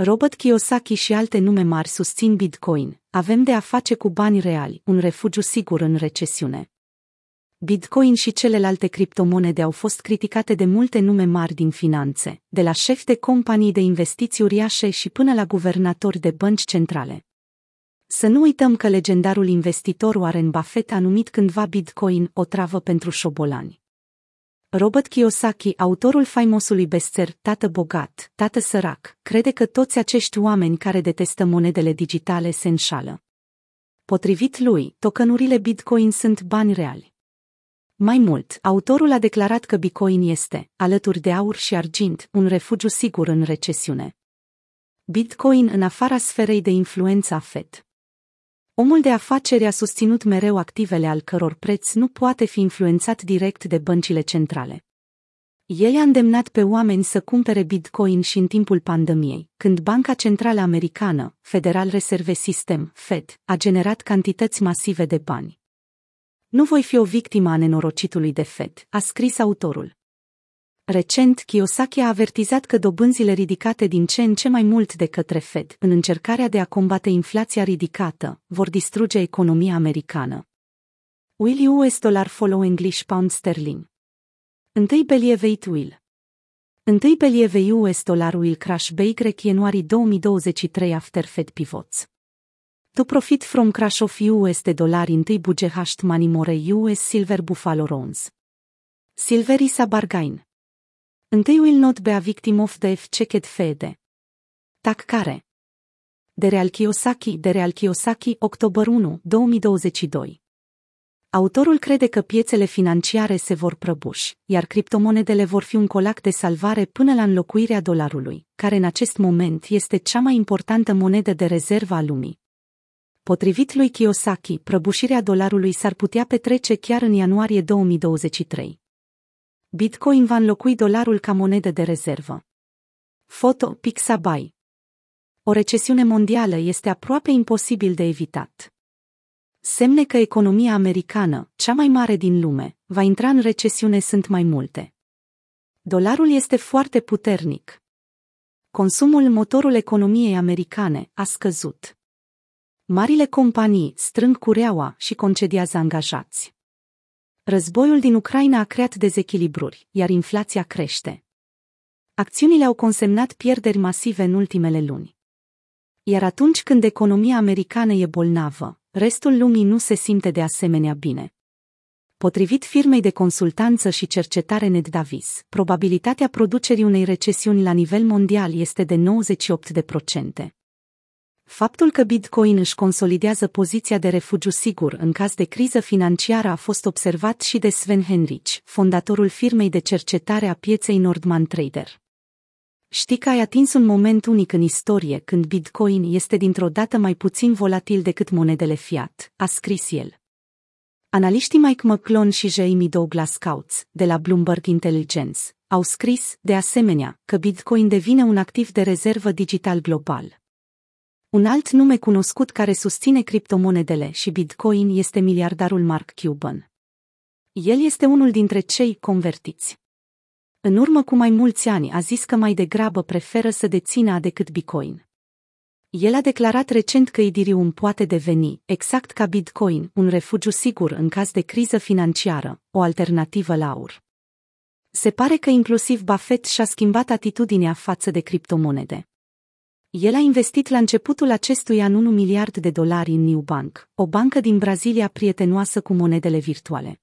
Robert Kiyosaki și alte nume mari susțin Bitcoin. Avem de a face cu bani reali, un refugiu sigur în recesiune. Bitcoin și celelalte criptomonede au fost criticate de multe nume mari din finanțe, de la șefi de companii de investiții uriașe și până la guvernatori de bănci centrale. Să nu uităm că legendarul investitor Warren Buffett a numit cândva Bitcoin o travă pentru șobolani. Robert Kiyosaki, autorul faimosului bestseller Tată bogat, tată sărac, crede că toți acești oameni care detestă monedele digitale se înșală. Potrivit lui, tokenurile Bitcoin sunt bani reali. Mai mult, autorul a declarat că Bitcoin este, alături de aur și argint, un refugiu sigur în recesiune. Bitcoin în afara sferei de influență a FED. Omul de afaceri a susținut mereu activele al căror preț nu poate fi influențat direct de băncile centrale. El a îndemnat pe oameni să cumpere Bitcoin și în timpul pandemiei, când Banca Centrală Americană, Federal Reserve System, Fed, a generat cantități masive de bani. Nu voi fi o victimă a nenorocitului de Fed, a scris autorul. Recent, Kiyosaki a avertizat că dobânzile ridicate din ce în ce mai mult de către Fed, în încercarea de a combate inflația ridicată, vor distruge economia americană. Will US dollar follow English pound sterling? Întâi believe will. Întâi believe US dollar will crash by January 2023 after Fed pivots. To profit from crash of USD dollar întâi bugehașt money more US silver buffalo rounds. Silver is a bargain. Întâi will not be a victim of the checked fede. Tac care. De Real Kiyosaki, de Real Kiyosaki, octombrie 1, 2022. Autorul crede că piețele financiare se vor prăbuși, iar criptomonedele vor fi un colac de salvare până la înlocuirea dolarului, care în acest moment este cea mai importantă monedă de rezervă a lumii. Potrivit lui Kiyosaki, prăbușirea dolarului s-ar putea petrece chiar în ianuarie 2023. Bitcoin va înlocui dolarul ca monedă de rezervă. Foto Pixabay O recesiune mondială este aproape imposibil de evitat. Semne că economia americană, cea mai mare din lume, va intra în recesiune sunt mai multe. Dolarul este foarte puternic. Consumul motorul economiei americane a scăzut. Marile companii strâng cureaua și concediază angajați. Războiul din Ucraina a creat dezechilibruri, iar inflația crește. Acțiunile au consemnat pierderi masive în ultimele luni. Iar atunci când economia americană e bolnavă, restul lumii nu se simte de asemenea bine. Potrivit firmei de consultanță și cercetare Ned Davis, probabilitatea producerii unei recesiuni la nivel mondial este de 98%. Faptul că Bitcoin își consolidează poziția de refugiu sigur în caz de criză financiară a fost observat și de Sven Henrich, fondatorul firmei de cercetare a pieței Nordman Trader. Știi că ai atins un moment unic în istorie când Bitcoin este dintr-o dată mai puțin volatil decât monedele fiat, a scris el. Analiștii Mike McClone și Jamie Douglas Coutts, de la Bloomberg Intelligence, au scris, de asemenea, că Bitcoin devine un activ de rezervă digital global. Un alt nume cunoscut care susține criptomonedele și Bitcoin este miliardarul Mark Cuban. El este unul dintre cei convertiți. În urmă cu mai mulți ani a zis că mai degrabă preferă să dețină decât Bitcoin. El a declarat recent că Ethereum poate deveni, exact ca Bitcoin, un refugiu sigur în caz de criză financiară, o alternativă la aur. Se pare că inclusiv Buffett și-a schimbat atitudinea față de criptomonede. El a investit la începutul acestui an 1 miliard de dolari în New Bank, o bancă din Brazilia prietenoasă cu monedele virtuale.